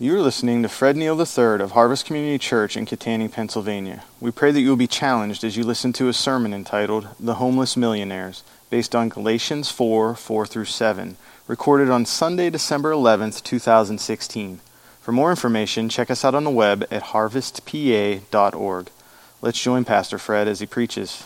You are listening to Fred Neal III of Harvest Community Church in Kittanning, Pennsylvania. We pray that you will be challenged as you listen to a sermon entitled The Homeless Millionaires, based on Galatians 4 4 through 7, recorded on Sunday, December 11th, 2016. For more information, check us out on the web at harvestpa.org. Let's join Pastor Fred as he preaches.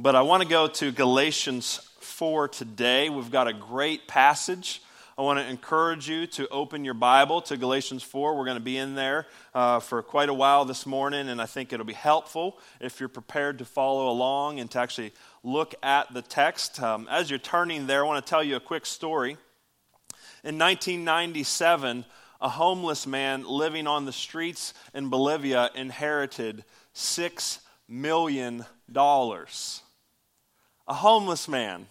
But I want to go to Galatians 4 today. We've got a great passage. I want to encourage you to open your Bible to Galatians 4. We're going to be in there uh, for quite a while this morning, and I think it'll be helpful if you're prepared to follow along and to actually look at the text. Um, as you're turning there, I want to tell you a quick story. In 1997, a homeless man living on the streets in Bolivia inherited $6 million. A homeless man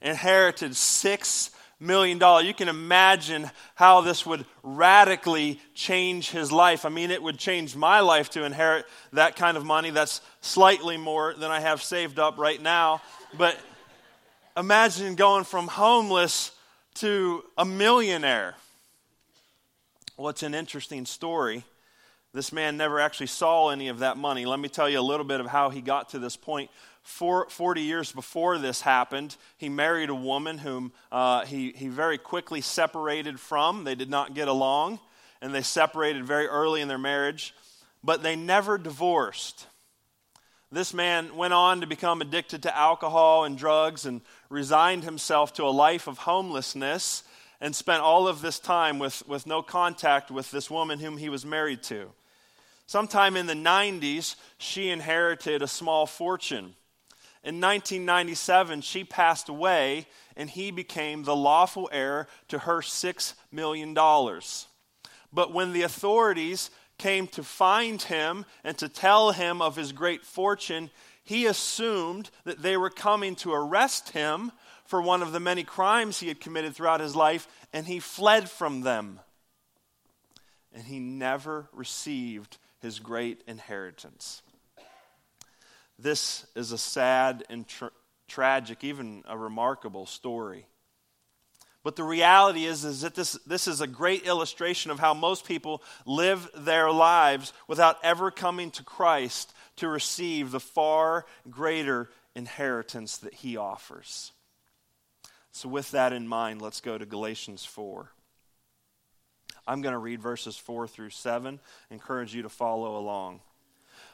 inherited $6 million dollars. You can imagine how this would radically change his life. I mean, it would change my life to inherit that kind of money. That's slightly more than I have saved up right now. But imagine going from homeless to a millionaire. Well, it's an interesting story. This man never actually saw any of that money. Let me tell you a little bit of how he got to this point. Four, 40 years before this happened, he married a woman whom uh, he, he very quickly separated from. They did not get along, and they separated very early in their marriage, but they never divorced. This man went on to become addicted to alcohol and drugs and resigned himself to a life of homelessness and spent all of this time with, with no contact with this woman whom he was married to. Sometime in the 90s, she inherited a small fortune. In 1997, she passed away, and he became the lawful heir to her $6 million. But when the authorities came to find him and to tell him of his great fortune, he assumed that they were coming to arrest him for one of the many crimes he had committed throughout his life, and he fled from them. And he never received his great inheritance. This is a sad and tra- tragic, even a remarkable story. But the reality is, is that this, this is a great illustration of how most people live their lives without ever coming to Christ to receive the far greater inheritance that he offers. So, with that in mind, let's go to Galatians 4. I'm going to read verses 4 through 7. Encourage you to follow along.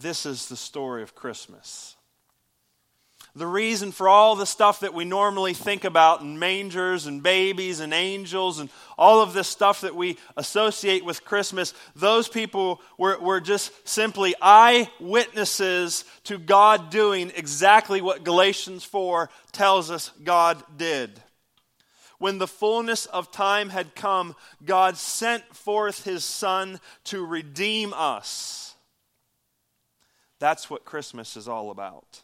This is the story of Christmas. The reason for all the stuff that we normally think about in mangers and babies and angels and all of this stuff that we associate with Christmas, those people were, were just simply eyewitnesses to God doing exactly what Galatians 4 tells us God did. When the fullness of time had come, God sent forth his Son to redeem us that's what Christmas is all about.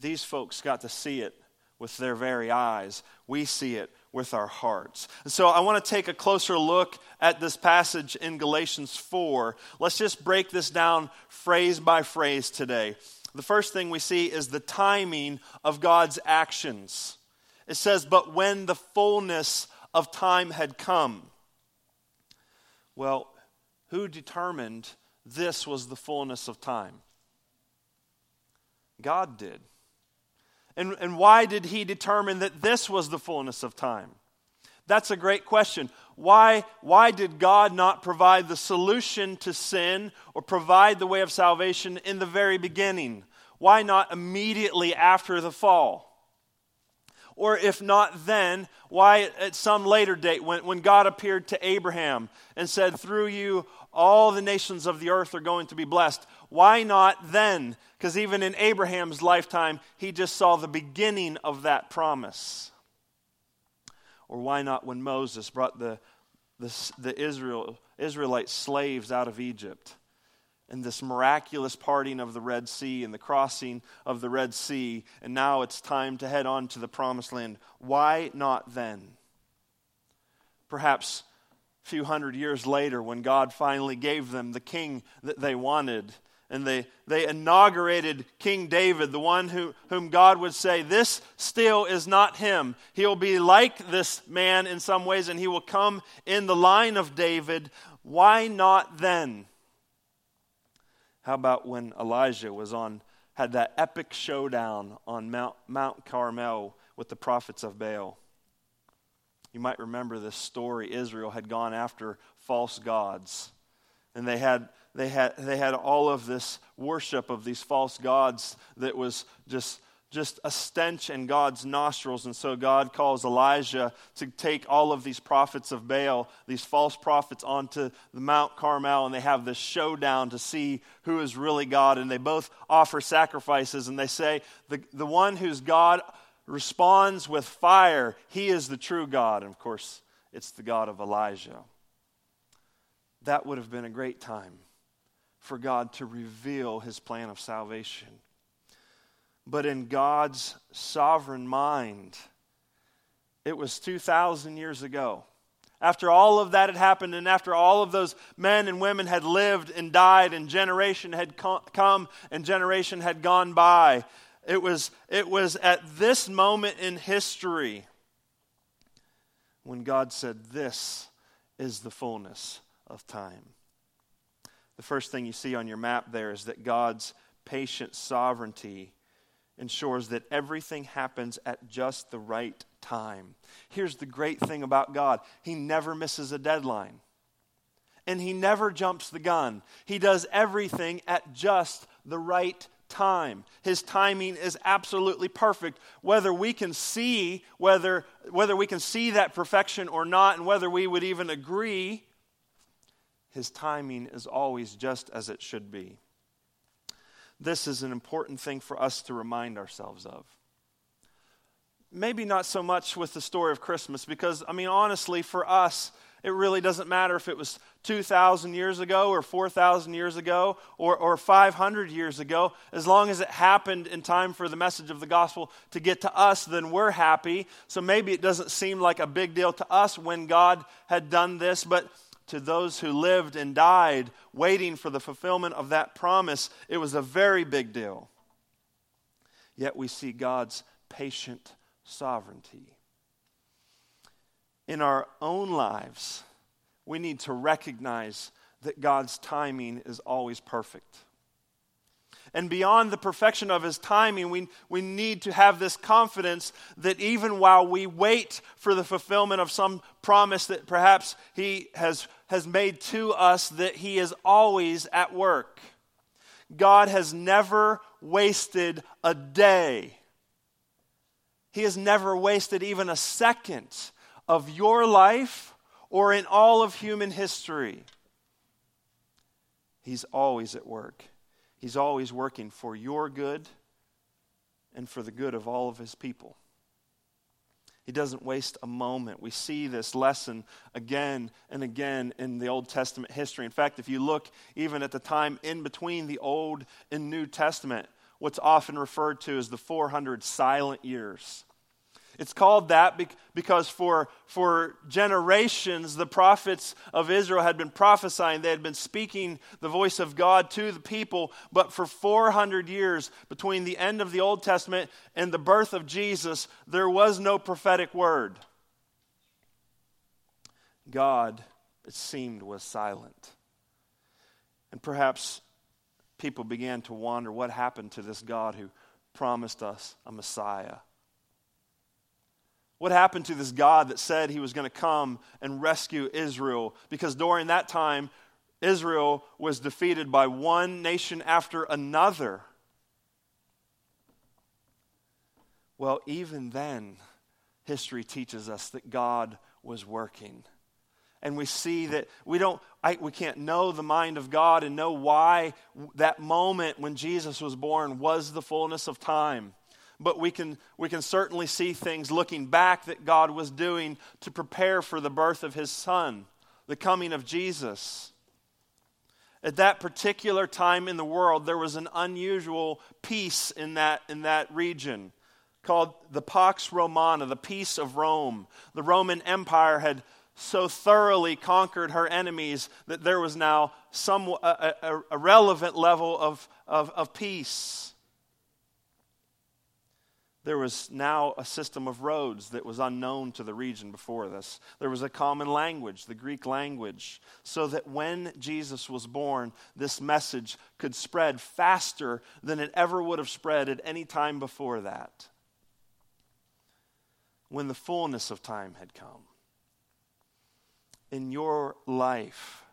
These folks got to see it with their very eyes. We see it with our hearts. And so I want to take a closer look at this passage in Galatians 4. Let's just break this down phrase by phrase today. The first thing we see is the timing of God's actions. It says, But when the fullness of time had come. Well, who determined this was the fullness of time? God did. And, and why did he determine that this was the fullness of time? That's a great question. Why, why did God not provide the solution to sin or provide the way of salvation in the very beginning? Why not immediately after the fall? Or if not then, why at some later date when, when God appeared to Abraham and said, Through you, all the nations of the earth are going to be blessed? Why not then? Because even in Abraham's lifetime, he just saw the beginning of that promise. Or why not when Moses brought the, the, the Israel, Israelite slaves out of Egypt? And this miraculous parting of the Red Sea and the crossing of the Red Sea, and now it's time to head on to the promised land. Why not then? Perhaps a few hundred years later, when God finally gave them the king that they wanted, and they, they inaugurated King David, the one who, whom God would say, This still is not him. He'll be like this man in some ways, and he will come in the line of David. Why not then? How about when Elijah was on, had that epic showdown on Mount, Mount Carmel with the prophets of Baal? You might remember this story. Israel had gone after false gods, and they had they had, they had all of this worship of these false gods that was just, just a stench in God's nostrils. And so God calls Elijah to take all of these prophets of Baal, these false prophets, onto the Mount Carmel, and they have this showdown to see who is really God. And they both offer sacrifices, and they say, the, the one whose God responds with fire, he is the true God. And of course, it's the God of Elijah. That would have been a great time for God to reveal his plan of salvation. But in God's sovereign mind, it was 2,000 years ago. After all of that had happened, and after all of those men and women had lived and died, and generation had come and generation had gone by, it was, it was at this moment in history when God said, This is the fullness of time. The first thing you see on your map there is that God's patient sovereignty ensures that everything happens at just the right time. Here's the great thing about God He never misses a deadline, and He never jumps the gun. He does everything at just the right time. His timing is absolutely perfect. Whether we can see whether whether we can see that perfection or not and whether we would even agree his timing is always just as it should be. This is an important thing for us to remind ourselves of. Maybe not so much with the story of Christmas, because, I mean, honestly, for us, it really doesn't matter if it was 2,000 years ago or 4,000 years ago or, or 500 years ago. As long as it happened in time for the message of the gospel to get to us, then we're happy. So maybe it doesn't seem like a big deal to us when God had done this, but to those who lived and died waiting for the fulfillment of that promise, it was a very big deal. Yet we see God's patient sovereignty. In our own lives, we need to recognize that God's timing is always perfect. And beyond the perfection of his timing, we, we need to have this confidence that even while we wait for the fulfillment of some promise that perhaps he has, has made to us, that he is always at work. God has never wasted a day. He has never wasted even a second of your life or in all of human history. He's always at work. He's always working for your good and for the good of all of his people. He doesn't waste a moment. We see this lesson again and again in the Old Testament history. In fact, if you look even at the time in between the Old and New Testament, what's often referred to as the 400 silent years. It's called that because for, for generations, the prophets of Israel had been prophesying. They had been speaking the voice of God to the people. But for 400 years, between the end of the Old Testament and the birth of Jesus, there was no prophetic word. God, it seemed, was silent. And perhaps people began to wonder what happened to this God who promised us a Messiah what happened to this God that said he was going to come and rescue Israel? Because during that time, Israel was defeated by one nation after another. Well, even then, history teaches us that God was working. And we see that we don't, I, we can't know the mind of God and know why that moment when Jesus was born was the fullness of time. But we can, we can certainly see things looking back that God was doing to prepare for the birth of his son, the coming of Jesus. At that particular time in the world, there was an unusual peace in that, in that region called the Pax Romana, the peace of Rome. The Roman Empire had so thoroughly conquered her enemies that there was now some a, a, a relevant level of, of, of peace there was now a system of roads that was unknown to the region before this. There was a common language, the Greek language, so that when Jesus was born, this message could spread faster than it ever would have spread at any time before that. When the fullness of time had come. In your life,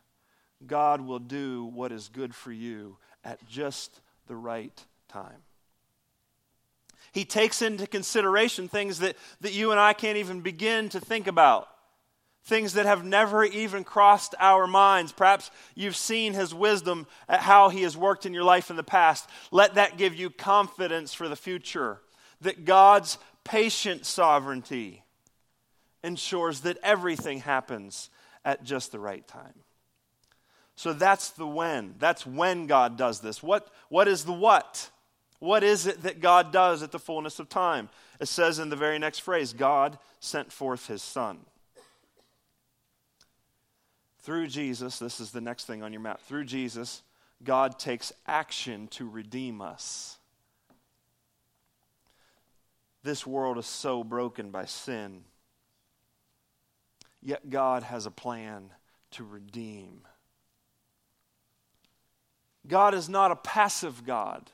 God will do what is good for you at just the right time. He takes into consideration things that, that you and I can't even begin to think about. Things that have never even crossed our minds. Perhaps you've seen his wisdom at how he has worked in your life in the past. Let that give you confidence for the future. That God's patient sovereignty ensures that everything happens at just the right time. So that's the when. That's when God does this. What, what is the what? What is it that God does at the fullness of time? It says in the very next phrase God sent forth his Son. Through Jesus, this is the next thing on your map. Through Jesus, God takes action to redeem us. This world is so broken by sin. Yet God has a plan to redeem. God is not a passive God.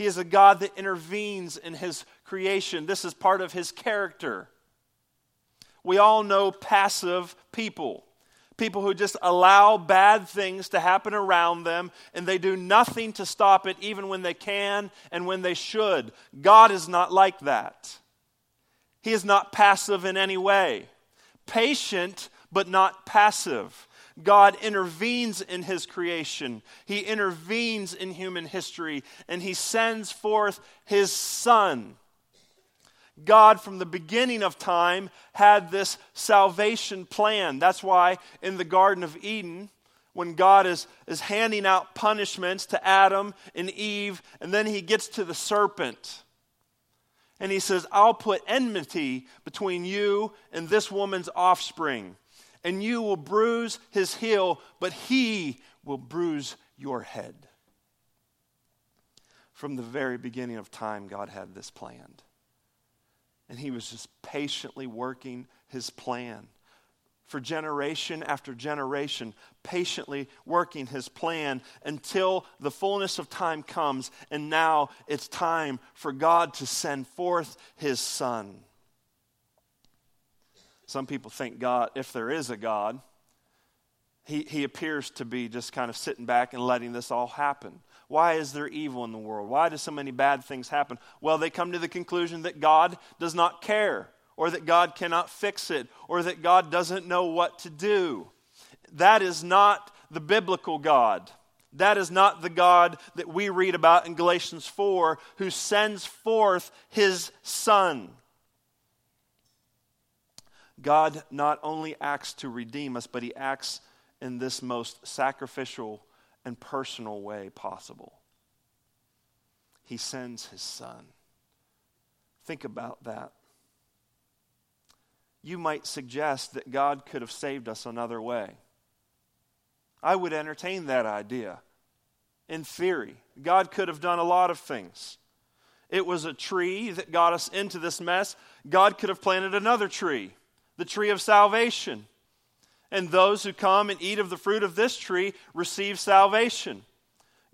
He is a God that intervenes in his creation. This is part of his character. We all know passive people people who just allow bad things to happen around them and they do nothing to stop it, even when they can and when they should. God is not like that. He is not passive in any way, patient, but not passive. God intervenes in his creation, he intervenes in human history, and he sends forth his son. God, from the beginning of time, had this salvation plan. That's why in the Garden of Eden, when God is, is handing out punishments to Adam and Eve, and then he gets to the serpent. And he says, I'll put enmity between you and this woman's offspring and you will bruise his heel, but he will bruise your head. From the very beginning of time, God had this planned. And he was just patiently working his plan. For generation after generation, patiently working his plan until the fullness of time comes. And now it's time for God to send forth his son. Some people think God, if there is a God, he, he appears to be just kind of sitting back and letting this all happen. Why is there evil in the world? Why do so many bad things happen? Well, they come to the conclusion that God does not care, or that God cannot fix it, or that God doesn't know what to do. That is not the biblical God. That is not the God that we read about in Galatians 4, who sends forth his Son. God not only acts to redeem us, but he acts in this most sacrificial and personal way possible. He sends his son. Think about that. You might suggest that God could have saved us another way. I would entertain that idea. In theory, God could have done a lot of things. It was a tree that got us into this mess. God could have planted another tree the tree of salvation. And those who come and eat of the fruit of this tree receive salvation.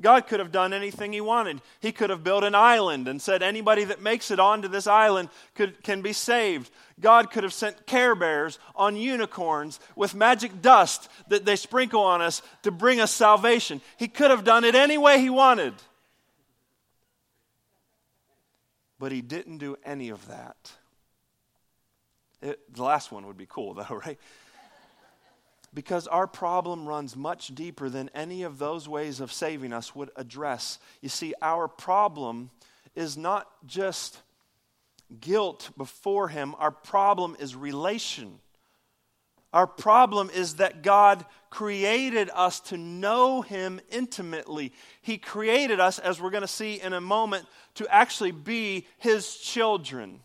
God could have done anything he wanted. He could have built an island and said anybody that makes it onto this island could, can be saved. God could have sent care bears on unicorns with magic dust that they sprinkle on us to bring us salvation. He could have done it any way he wanted. But he didn't do any of that. It, the last one would be cool, though, right? Because our problem runs much deeper than any of those ways of saving us would address. You see, our problem is not just guilt before Him, our problem is relation. Our problem is that God created us to know Him intimately. He created us, as we're going to see in a moment, to actually be His children.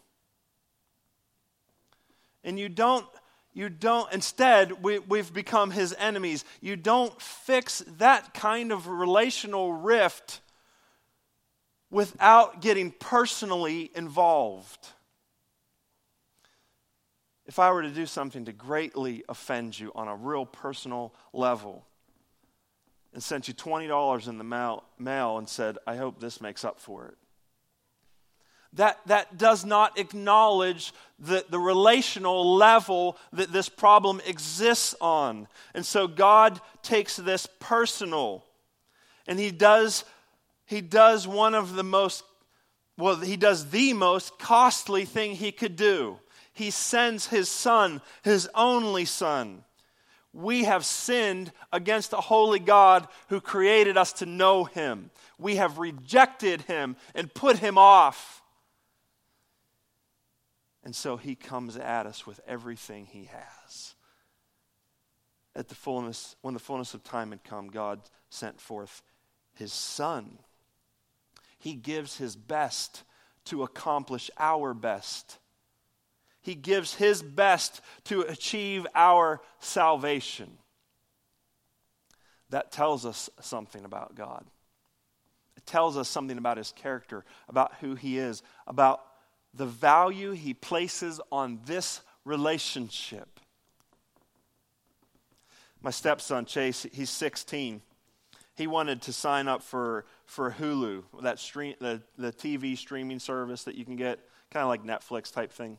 And you don't, you don't, instead, we, we've become His enemies. You don't fix that kind of relational rift without getting personally involved if I were to do something to greatly offend you on a real personal level and sent you $20 in the mail, mail and said, I hope this makes up for it. That, that does not acknowledge the, the relational level that this problem exists on. And so God takes this personal. And he does, he does one of the most, well, he does the most costly thing he could do he sends his son, his only son. We have sinned against a holy God who created us to know him. We have rejected him and put him off. And so he comes at us with everything he has. At the fullness, when the fullness of time had come, God sent forth his son. He gives his best to accomplish our best. He gives his best to achieve our salvation. That tells us something about God. It tells us something about his character, about who he is, about the value he places on this relationship. My stepson, Chase, he's 16. He wanted to sign up for, for Hulu, that stream, the, the TV streaming service that you can get, kind of like Netflix type thing.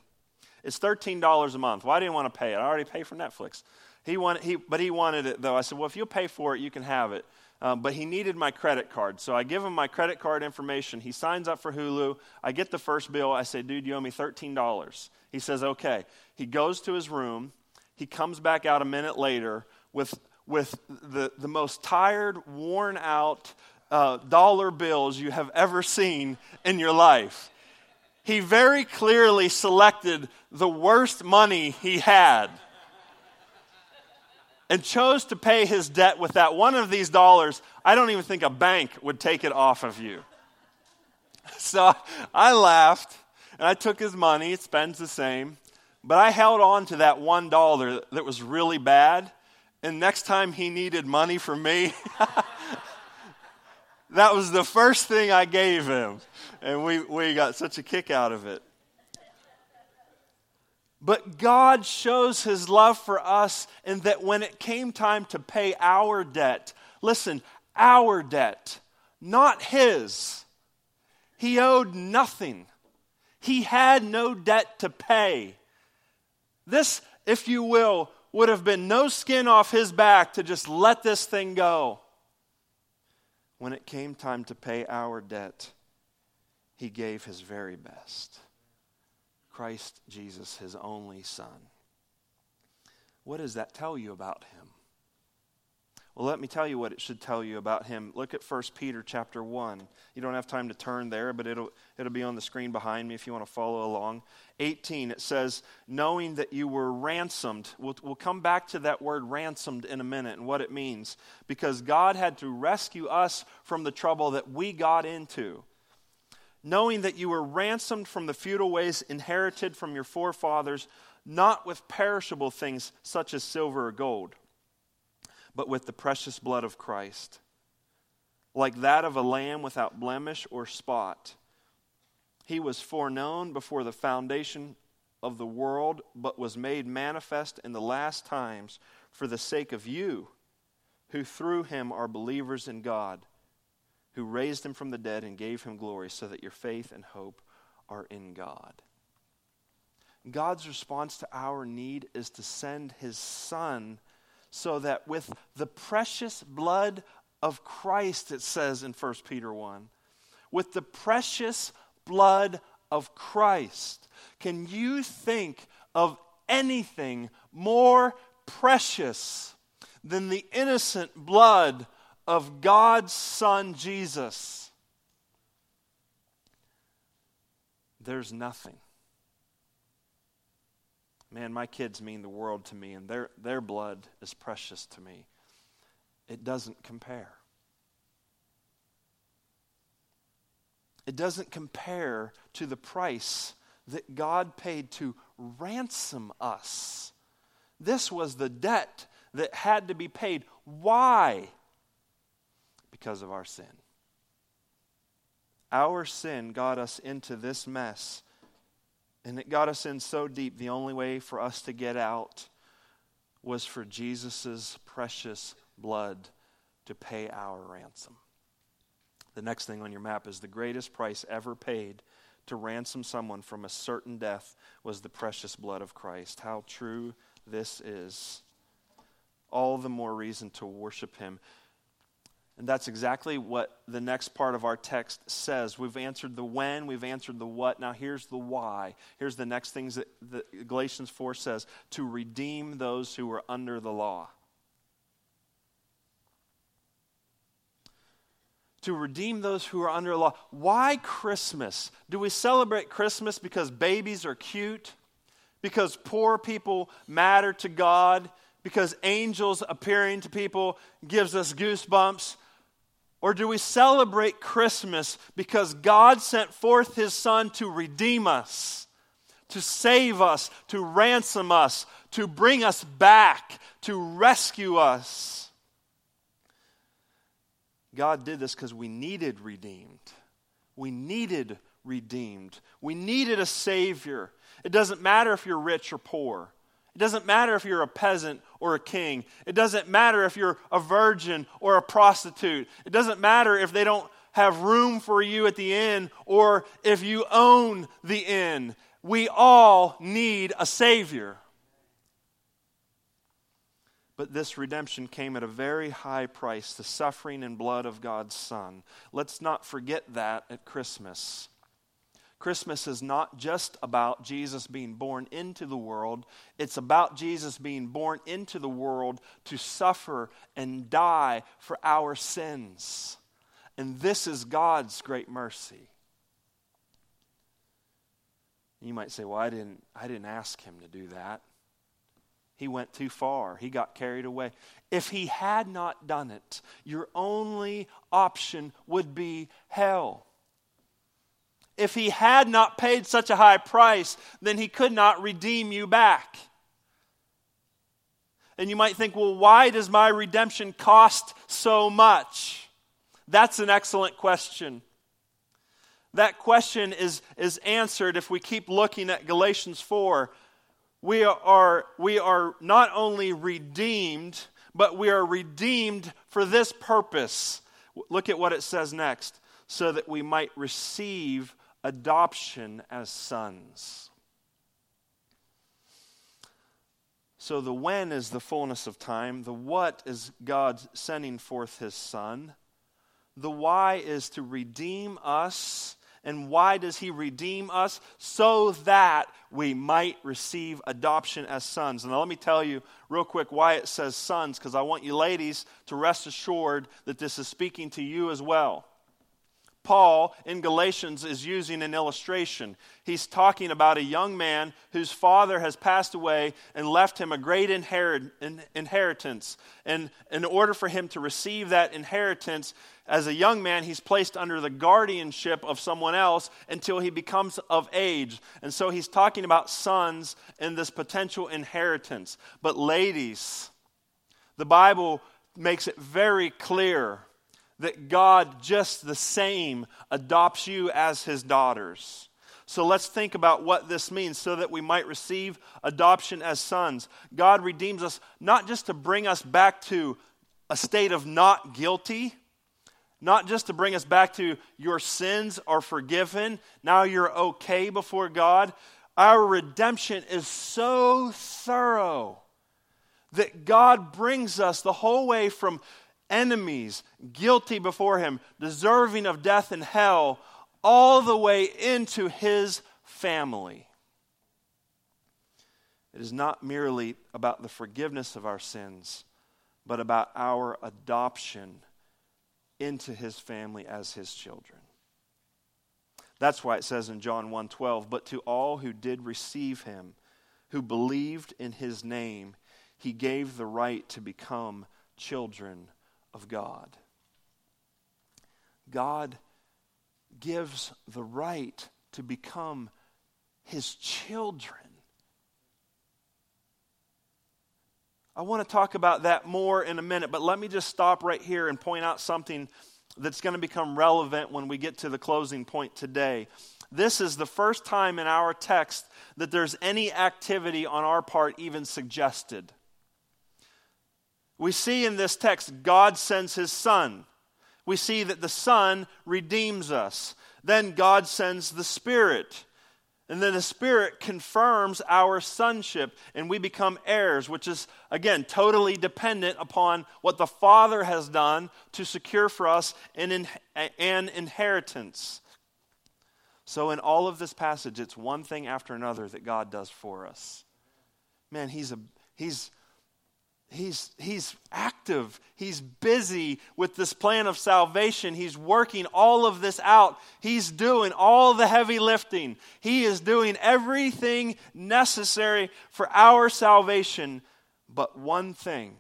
It's $13 a month. Why well, didn't want to pay it? I already pay for Netflix. He wanted, he, but he wanted it, though. I said, well, if you'll pay for it, you can have it. Um, but he needed my credit card. So I give him my credit card information. He signs up for Hulu. I get the first bill. I say, dude, you owe me $13. He says, okay. He goes to his room. He comes back out a minute later with, with the, the most tired, worn out uh, dollar bills you have ever seen in your life he very clearly selected the worst money he had and chose to pay his debt with that one of these dollars. I don't even think a bank would take it off of you. So I laughed and I took his money, it spends the same, but I held on to that one dollar that was really bad. And next time he needed money from me, that was the first thing I gave him and we, we got such a kick out of it. But God shows his love for us in that when it came time to pay our debt, listen, our debt, not his, he owed nothing. He had no debt to pay. This, if you will, would have been no skin off his back to just let this thing go. When it came time to pay our debt, he gave his very best. Christ Jesus, his only Son. What does that tell you about him? Well, let me tell you what it should tell you about him. Look at 1 Peter chapter 1. You don't have time to turn there, but it'll, it'll be on the screen behind me if you want to follow along. 18, it says, knowing that you were ransomed. We'll, we'll come back to that word ransomed in a minute and what it means. Because God had to rescue us from the trouble that we got into knowing that you were ransomed from the futile ways inherited from your forefathers, not with perishable things such as silver or gold, but with the precious blood of Christ, like that of a lamb without blemish or spot. He was foreknown before the foundation of the world, but was made manifest in the last times for the sake of you, who through him are believers in God who raised him from the dead and gave him glory, so that your faith and hope are in God. God's response to our need is to send his son so that with the precious blood of Christ, it says in 1 Peter 1, with the precious blood of Christ, can you think of anything more precious than the innocent blood of God's Son, Jesus. there's nothing. Man, my kids mean the world to me, and their, their blood is precious to me. It doesn't compare. It doesn't compare to the price that God paid to ransom us. This was the debt that had to be paid. Why? Because of our sin. Our sin got us into this mess. And it got us in so deep, the only way for us to get out was for Jesus' precious blood to pay our ransom. The next thing on your map is the greatest price ever paid to ransom someone from a certain death was the precious blood of Christ. How true this is. All the more reason to worship him. And that's exactly what the next part of our text says. We've answered the when, we've answered the what. Now here's the why. Here's the next things that, that Galatians 4 says to redeem those who are under the law. to redeem those who are under law. Why Christmas? Do we celebrate Christmas because babies are cute? Because poor people matter to God? Because angels appearing to people gives us goosebumps? Or do we celebrate Christmas because God sent forth his Son to redeem us, to save us, to ransom us, to bring us back, to rescue us? God did this because we needed redeemed. We needed redeemed. We needed a Savior. It doesn't matter if you're rich or poor. It doesn't matter if you're a peasant or a king. It doesn't matter if you're a virgin or a prostitute. It doesn't matter if they don't have room for you at the inn or if you own the inn. We all need a Savior. But this redemption came at a very high price the suffering and blood of God's Son. Let's not forget that at Christmas. Christmas is not just about Jesus being born into the world, it's about Jesus being born into the world to suffer and die for our sins. And this is God's great mercy. You might say, Well, I didn't, I didn't ask him to do that. He went too far. He got carried away. If he had not done it, your only option would be hell. If he had not paid such a high price, then he could not redeem you back. And you might think, well, why does my redemption cost so much? That's an excellent question. That question is, is answered if we keep looking at Galatians 4 we are, we are not only redeemed, but we are redeemed for this purpose. Look at what it says next so that we might receive adoption as sons. So the when is the fullness of time, the what is God sending forth his son, the why is to redeem us and why does he redeem us? So that we might receive adoption as sons. And now let me tell you real quick why it says sons, because I want you ladies to rest assured that this is speaking to you as well. Paul in Galatians is using an illustration. He's talking about a young man whose father has passed away and left him a great inheritance. And in order for him to receive that inheritance, as a young man, he's placed under the guardianship of someone else until he becomes of age. And so he's talking about sons and this potential inheritance. But, ladies, the Bible makes it very clear that God, just the same, adopts you as his daughters. So let's think about what this means so that we might receive adoption as sons. God redeems us not just to bring us back to a state of not guilty, not just to bring us back to your sins are forgiven, now you're okay before God. Our redemption is so thorough that God brings us the whole way from enemies, guilty before him, deserving of death and hell, all the way into his family. It is not merely about the forgiveness of our sins, but about our adoption into his family as his children. That's why it says in John 1:12, "But to all who did receive him, who believed in his name, he gave the right to become children of God." God gives the right to become his children. I want to talk about that more in a minute, but let me just stop right here and point out something that's going to become relevant when we get to the closing point today. This is the first time in our text that there's any activity on our part even suggested. We see in this text God sends his son. We see that the son redeems us. Then God sends the Spirit. And then the Spirit confirms our sonship, and we become heirs, which is, again, totally dependent upon what the Father has done to secure for us an, an inheritance. So, in all of this passage, it's one thing after another that God does for us. Man, He's, a, he's he's, he's active. He's busy with this plan of salvation. He's working all of this out. He's doing all the heavy lifting. He is doing everything necessary for our salvation. But one thing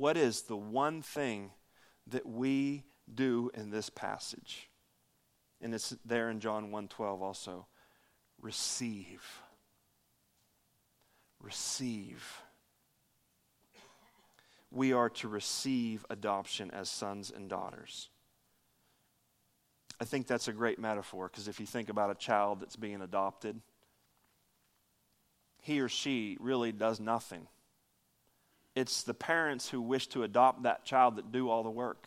what is the one thing that we do in this passage? And it's there in John 1:12 also. Receive receive. We are to receive adoption as sons and daughters. I think that's a great metaphor because if you think about a child that's being adopted, he or she really does nothing. It's the parents who wish to adopt that child that do all the work.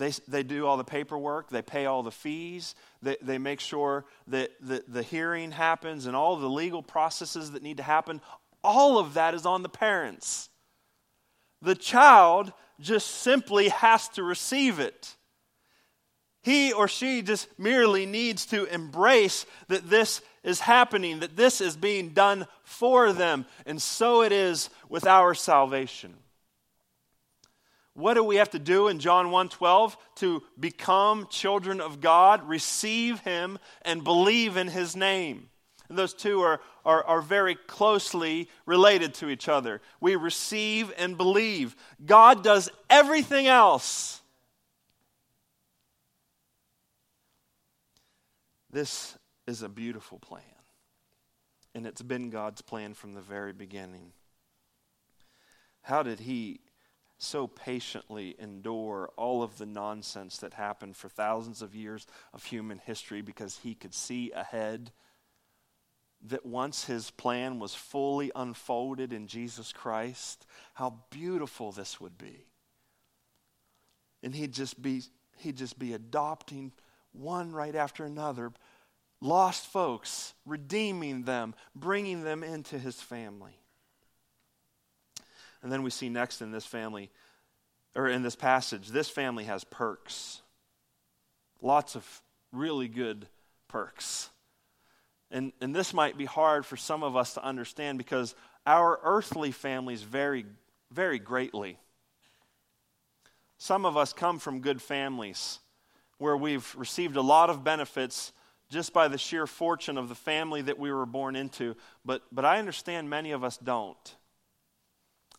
They, they do all the paperwork, they pay all the fees, they, they make sure that the, the hearing happens and all the legal processes that need to happen. All of that is on the parents. The child just simply has to receive it. He or she just merely needs to embrace that this is happening, that this is being done for them. And so it is with our salvation. What do we have to do in John 1:12 to become children of God, receive him and believe in his name? And those two are, are, are very closely related to each other. We receive and believe. God does everything else. This is a beautiful plan. And it's been God's plan from the very beginning. How did he so patiently endure all of the nonsense that happened for thousands of years of human history because he could see ahead that once his plan was fully unfolded in Jesus Christ, how beautiful this would be. And he'd just be he'd just be adopting one right after another lost folks, redeeming them, bringing them into his family. And then we see next in this family, or in this passage, this family has perks. Lots of really good perks. And, and this might be hard for some of us to understand because our earthly families vary very greatly. Some of us come from good families where we've received a lot of benefits just by the sheer fortune of the family that we were born into, but, but I understand many of us don't.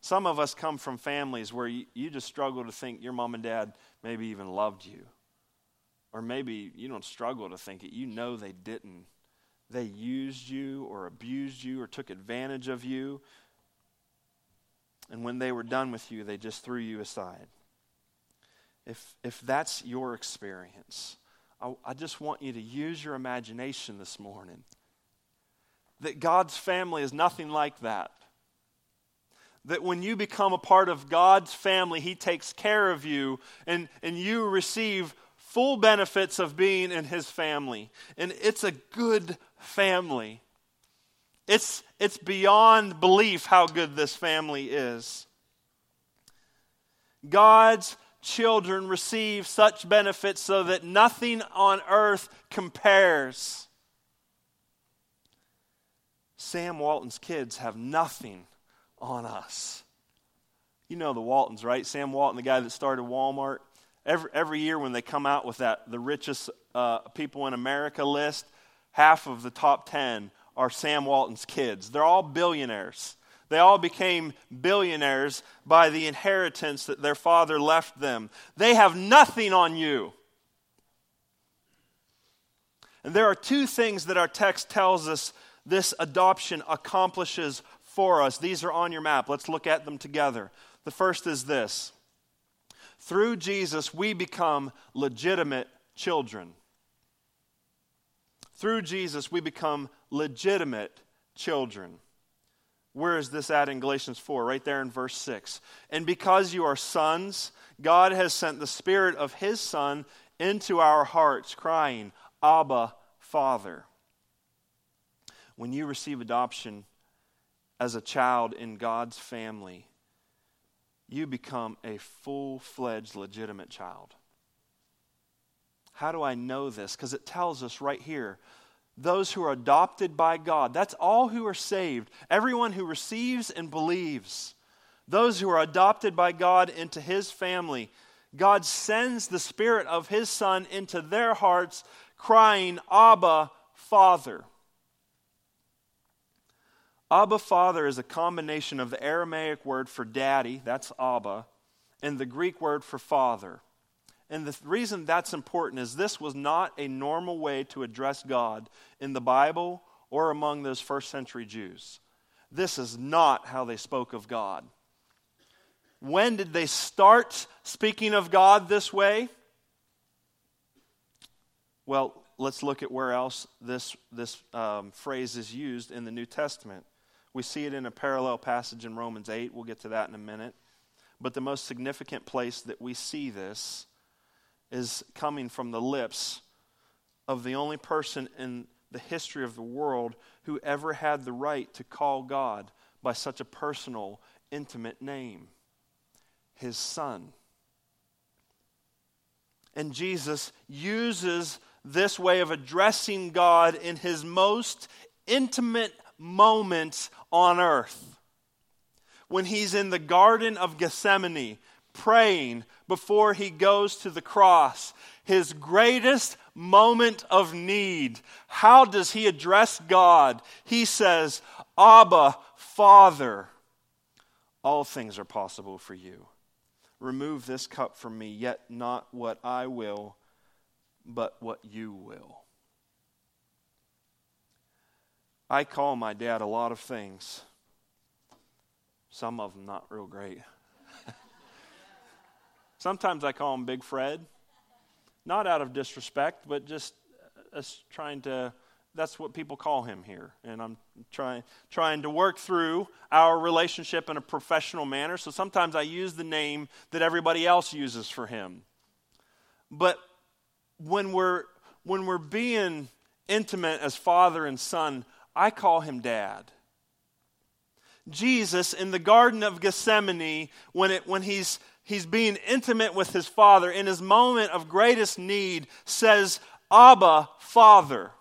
Some of us come from families where you, you just struggle to think your mom and dad maybe even loved you. Or maybe you don't struggle to think it, you know they didn't. They used you or abused you or took advantage of you. And when they were done with you, they just threw you aside. If, if that's your experience, I, I just want you to use your imagination this morning. That God's family is nothing like that that when you become a part of God's family, He takes care of you and, and you receive full benefits of being in His family. And it's a good family. It's, it's beyond belief how good this family is. God's children receive such benefits so that nothing on earth compares. Sam Walton's kids have nothing on us. You know the Waltons, right? Sam Walton, the guy that started Walmart. Every, every year when they come out with that, the richest uh, people in America list, half of the top 10 are Sam Walton's kids. They're all billionaires. They all became billionaires by the inheritance that their father left them. They have nothing on you. And there are two things that our text tells us this adoption accomplishes for us. These are on your map. Let's look at them together. The first is this through Jesus, we become legitimate children. Through Jesus, we become legitimate children. Where is this at in Galatians 4? Right there in verse 6. And because you are sons, God has sent the Spirit of His Son into our hearts, crying, Abba, Father. When you receive adoption as a child in God's family, you become a full fledged, legitimate child. How do I know this? Because it tells us right here those who are adopted by God. That's all who are saved. Everyone who receives and believes. Those who are adopted by God into his family. God sends the Spirit of his Son into their hearts, crying, Abba, Father. Abba Father is a combination of the Aramaic word for daddy, that's Abba, and the Greek word for father. And the reason that's important is this was not a normal way to address God in the Bible or among those first century Jews. This is not how they spoke of God. When did they start speaking of God this way? Well, let's look at where else this, this um, phrase is used in the New Testament. We see it in a parallel passage in Romans 8. We'll get to that in a minute. But the most significant place that we see this is coming from the lips of the only person in the history of the world who ever had the right to call God by such a personal, intimate name his Son. And Jesus uses this way of addressing God in his most intimate moment on earth. When he's in the Garden of Gethsemane praying before he goes to the cross, his greatest moment of need. How does he address God? He says, Abba, Father, all things are possible for you. Remove this cup from me, yet not what I will, but what you will. I call my dad a lot of things, some of them not real great. Sometimes I call him Big Fred, not out of disrespect, but just uh, us trying to. That's what people call him here, and I'm trying trying to work through our relationship in a professional manner. So sometimes I use the name that everybody else uses for him. But when we're when we're being intimate as father and son, I call him dad. Jesus in the Garden of Gethsemane, when, it, when he's, he's being intimate with his father, in his moment of greatest need, says, Abba, Father.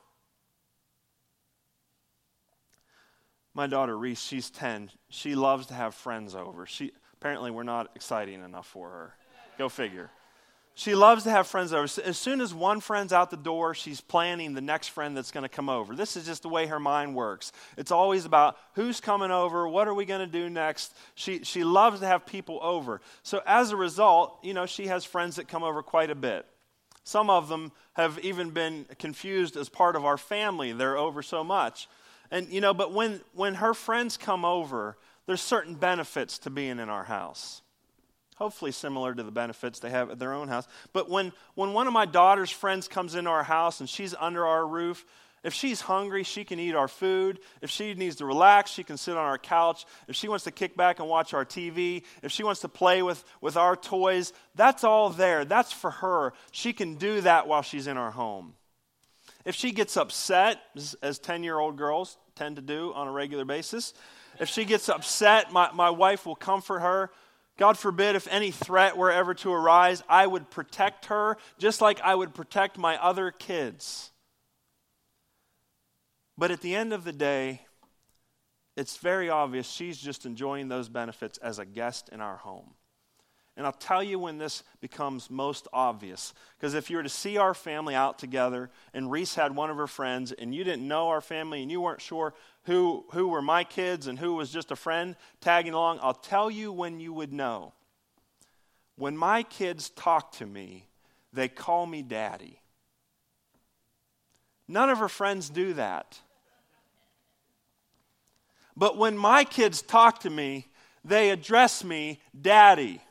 My daughter Reese, she's 10. She loves to have friends over. She, apparently, we're not exciting enough for her. Go figure. She loves to have friends over. As soon as one friend's out the door, she's planning the next friend that's going to come over. This is just the way her mind works. It's always about who's coming over, what are we going to do next. She, she loves to have people over. So as a result, you know, she has friends that come over quite a bit. Some of them have even been confused as part of our family. They're over so much. And, you know, but when, when her friends come over, there's certain benefits to being in our house hopefully similar to the benefits they have at their own house. But when, when one of my daughter's friends comes into our house and she's under our roof, if she's hungry, she can eat our food. If she needs to relax, she can sit on our couch. If she wants to kick back and watch our TV, if she wants to play with, with our toys, that's all there. That's for her. She can do that while she's in our home. If she gets upset, as 10 year old girls tend to do on a regular basis, if she gets upset, my, my wife will comfort her. God forbid if any threat were ever to arise, I would protect her just like I would protect my other kids. But at the end of the day, it's very obvious she's just enjoying those benefits as a guest in our home. And I'll tell you when this becomes most obvious. Because if you were to see our family out together, and Reese had one of her friends, and you didn't know our family, and you weren't sure who, who were my kids and who was just a friend tagging along, I'll tell you when you would know. When my kids talk to me, they call me daddy. None of her friends do that. But when my kids talk to me, they address me daddy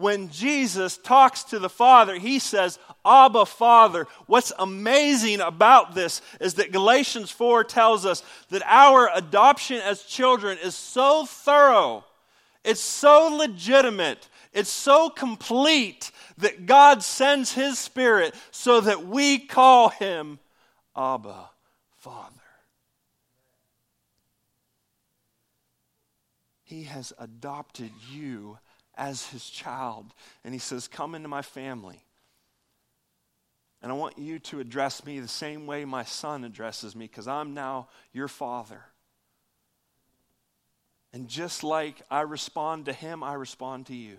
when Jesus talks to the Father, he says, Abba, Father. What's amazing about this is that Galatians 4 tells us that our adoption as children is so thorough, it's so legitimate, it's so complete that God sends his Spirit so that we call him Abba, Father. He has adopted you as his child. And he says, Come into my family. And I want you to address me the same way my son addresses me because I'm now your father. And just like I respond to him, I respond to you.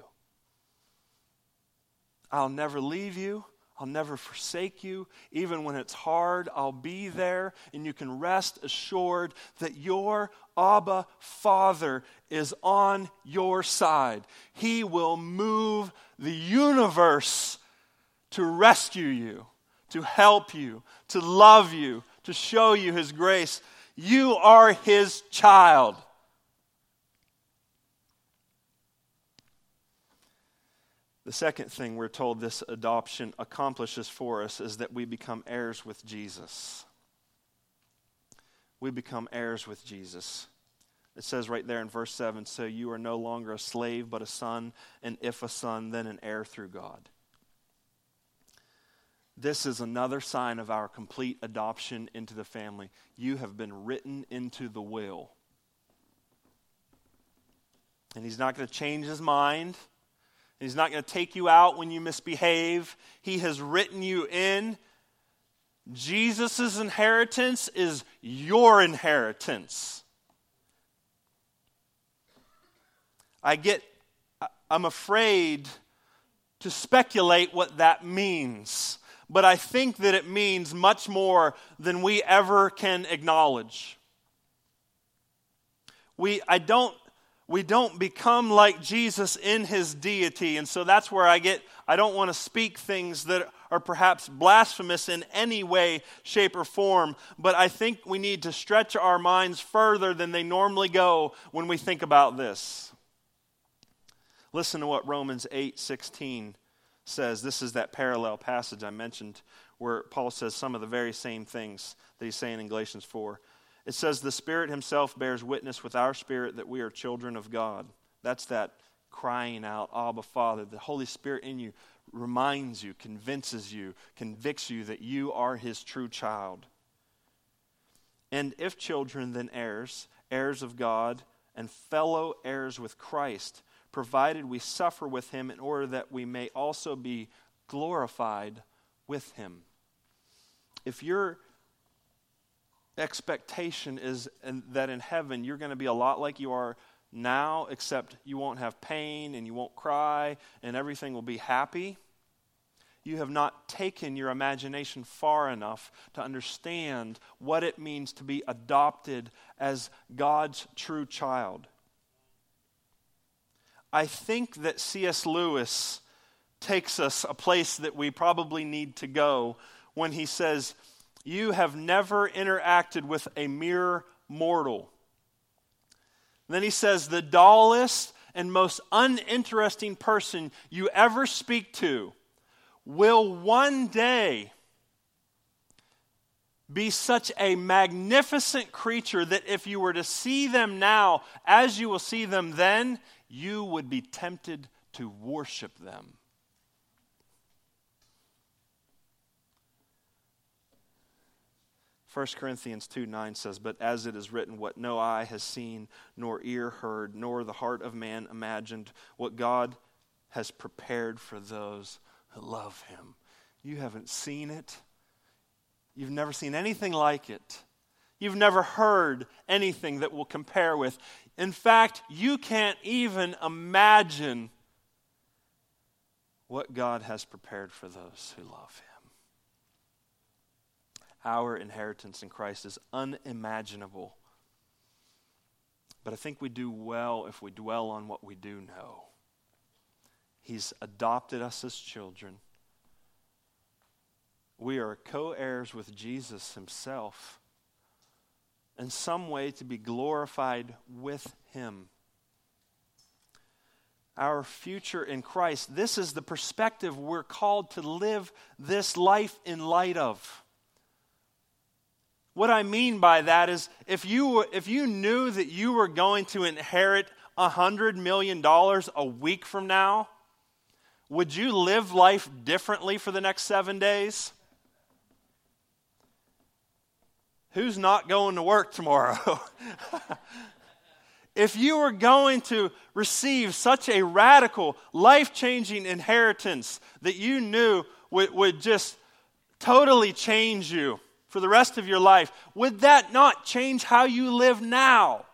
I'll never leave you. I'll never forsake you. Even when it's hard, I'll be there. And you can rest assured that your Abba Father is on your side. He will move the universe to rescue you, to help you, to love you, to show you His grace. You are His child. The second thing we're told this adoption accomplishes for us is that we become heirs with Jesus. We become heirs with Jesus. It says right there in verse 7 So you are no longer a slave, but a son, and if a son, then an heir through God. This is another sign of our complete adoption into the family. You have been written into the will. And he's not going to change his mind. He's not going to take you out when you misbehave. He has written you in. Jesus' inheritance is your inheritance. I get, I'm afraid to speculate what that means, but I think that it means much more than we ever can acknowledge. We, I don't we don't become like Jesus in his deity. And so that's where I get, I don't want to speak things that are perhaps blasphemous in any way, shape, or form, but I think we need to stretch our minds further than they normally go when we think about this. Listen to what Romans 8 16 says. This is that parallel passage I mentioned where Paul says some of the very same things that he's saying in Galatians 4. It says, The Spirit Himself bears witness with our spirit that we are children of God. That's that crying out, Abba, Father. The Holy Spirit in you reminds you, convinces you, convicts you that you are His true child. And if children, then heirs, heirs of God, and fellow heirs with Christ, provided we suffer with Him in order that we may also be glorified with Him. If you're expectation is that in heaven you're going to be a lot like you are now, except you won't have pain and you won't cry and everything will be happy. You have not taken your imagination far enough to understand what it means to be adopted as God's true child. I think that C.S. Lewis takes us a place that we probably need to go when he says, you have never interacted with a mere mortal. Then he says, the dullest and most uninteresting person you ever speak to will one day be such a magnificent creature that if you were to see them now as you will see them then, you would be tempted to worship them. 1 Corinthians 2 9 says, But as it is written, what no eye has seen, nor ear heard, nor the heart of man imagined, what God has prepared for those who love him. You haven't seen it. You've never seen anything like it. You've never heard anything that will compare with. In fact, you can't even imagine what God has prepared for those who love Him. Our inheritance in Christ is unimaginable. But I think we do well if we dwell on what we do know. He's adopted us as children. We are co heirs with Jesus Himself. In some way, to be glorified with Him our future in Christ. This is the perspective we're called to live this life in light of. What I mean by that is if you, if you knew that you were going to inherit $100 million a week from now, would you live life differently for the next seven days? Who's not going to work tomorrow? if you were going to receive such a radical, life changing inheritance that you knew would, would just totally change you for the rest of your life, would that not change how you live now?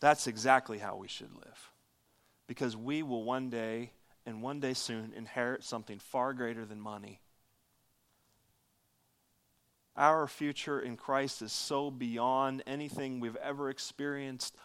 That's exactly how we should live. Because we will one day, and one day soon, inherit something far greater than money our future in Christ is so beyond anything we've ever experienced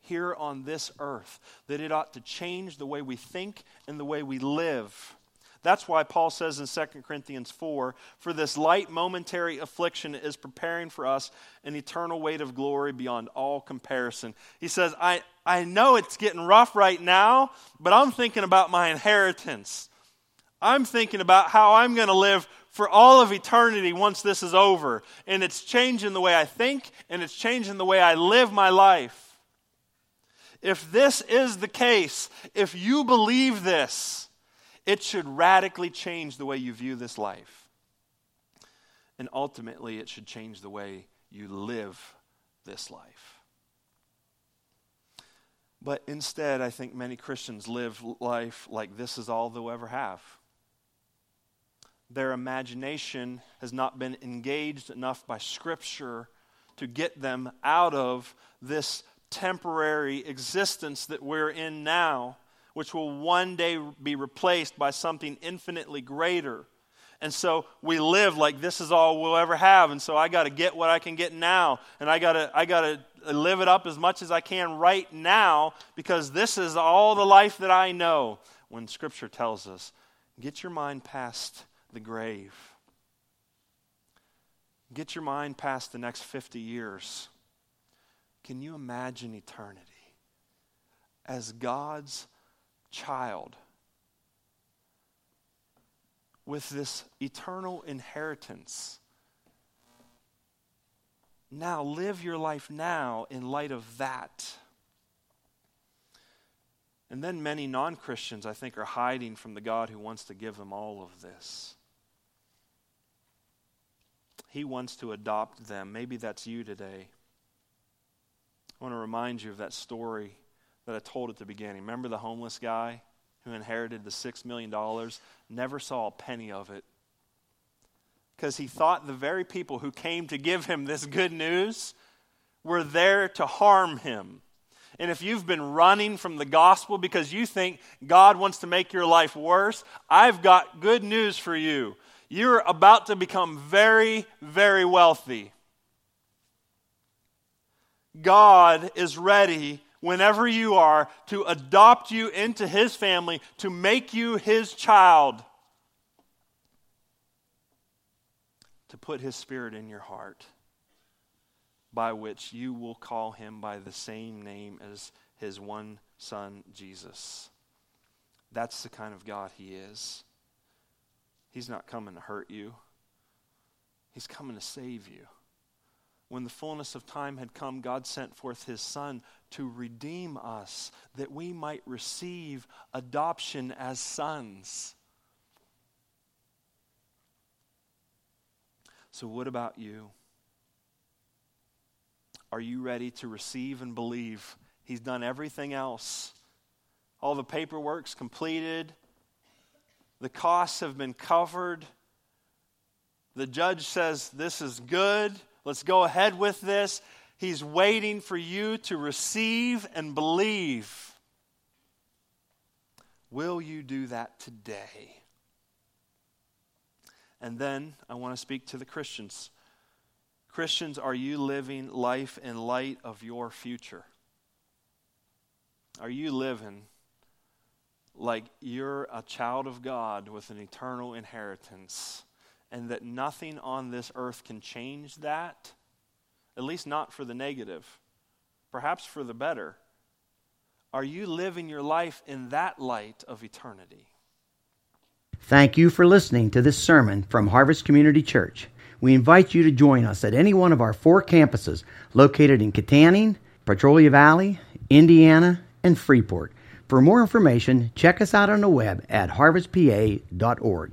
here on this earth that it ought to change the way we think and the way we live. That's why Paul says in 2 Corinthians 4 For this light momentary affliction is preparing for us an eternal weight of glory beyond all comparison. He says, I, I know it's getting rough right now, but I'm thinking about my inheritance. I'm thinking about how I'm going to live for all of eternity once this is over. And it's changing the way I think and it's changing the way I live my life. If this is the case, if you believe this, it should radically change the way you view this life. And ultimately, it should change the way you live this life. But instead, I think many Christians live life like this is all they'll ever have their imagination has not been engaged enough by Scripture to get them out of this temporary existence that we're in now, which will one day be replaced by something infinitely greater. And so we live like this is all we'll ever have. And so I got to get what I can get now. And I got to I got to live it up as much as I can right now because this is all the life that I know. When Scripture tells us, get your mind past the grave. Get your mind past the next 50 years. Can you imagine eternity as God's child with this eternal inheritance? Now, live your life now in light of that. And then many non Christians, I think, are hiding from the God who wants to give them all of this. He wants to adopt them. Maybe that's you today. I want to remind you of that story that I told at the beginning. Remember the homeless guy who inherited the $6 million? Never saw a penny of it. Because he thought the very people who came to give him this good news were there to harm him. And if you've been running from the gospel because you think God wants to make your life worse, I've got good news for you. You're about to become very, very wealthy. God is ready whenever you are to adopt you into his family, to make you his child, to put his spirit in your heart, by which you will call him by the same name as his one son, Jesus. That's the kind of God he is. He's not coming to hurt you, He's coming to save you. When the fullness of time had come, God sent forth His Son to redeem us, that we might receive adoption as sons. So, what about you? Are you ready to receive and believe? He's done everything else. All the paperwork's completed. The costs have been covered. The judge says, This is good. Let's go ahead with this. He's waiting for you to receive and believe. Will you do that today? And then I want to speak to the Christians. Christians, are you living life in light of your future? Are you living like you're a child of God with an eternal inheritance and that nothing on this earth can change that? At least not for the negative, perhaps for the better. Are you living your life in that light of eternity? Thank you for listening to this sermon from Harvest Community Church. We invite you to join us at any one of our four campuses located in Kittanning, Petrolia Valley, Indiana, and Freeport. For more information, check us out on the web at harvestpa.org.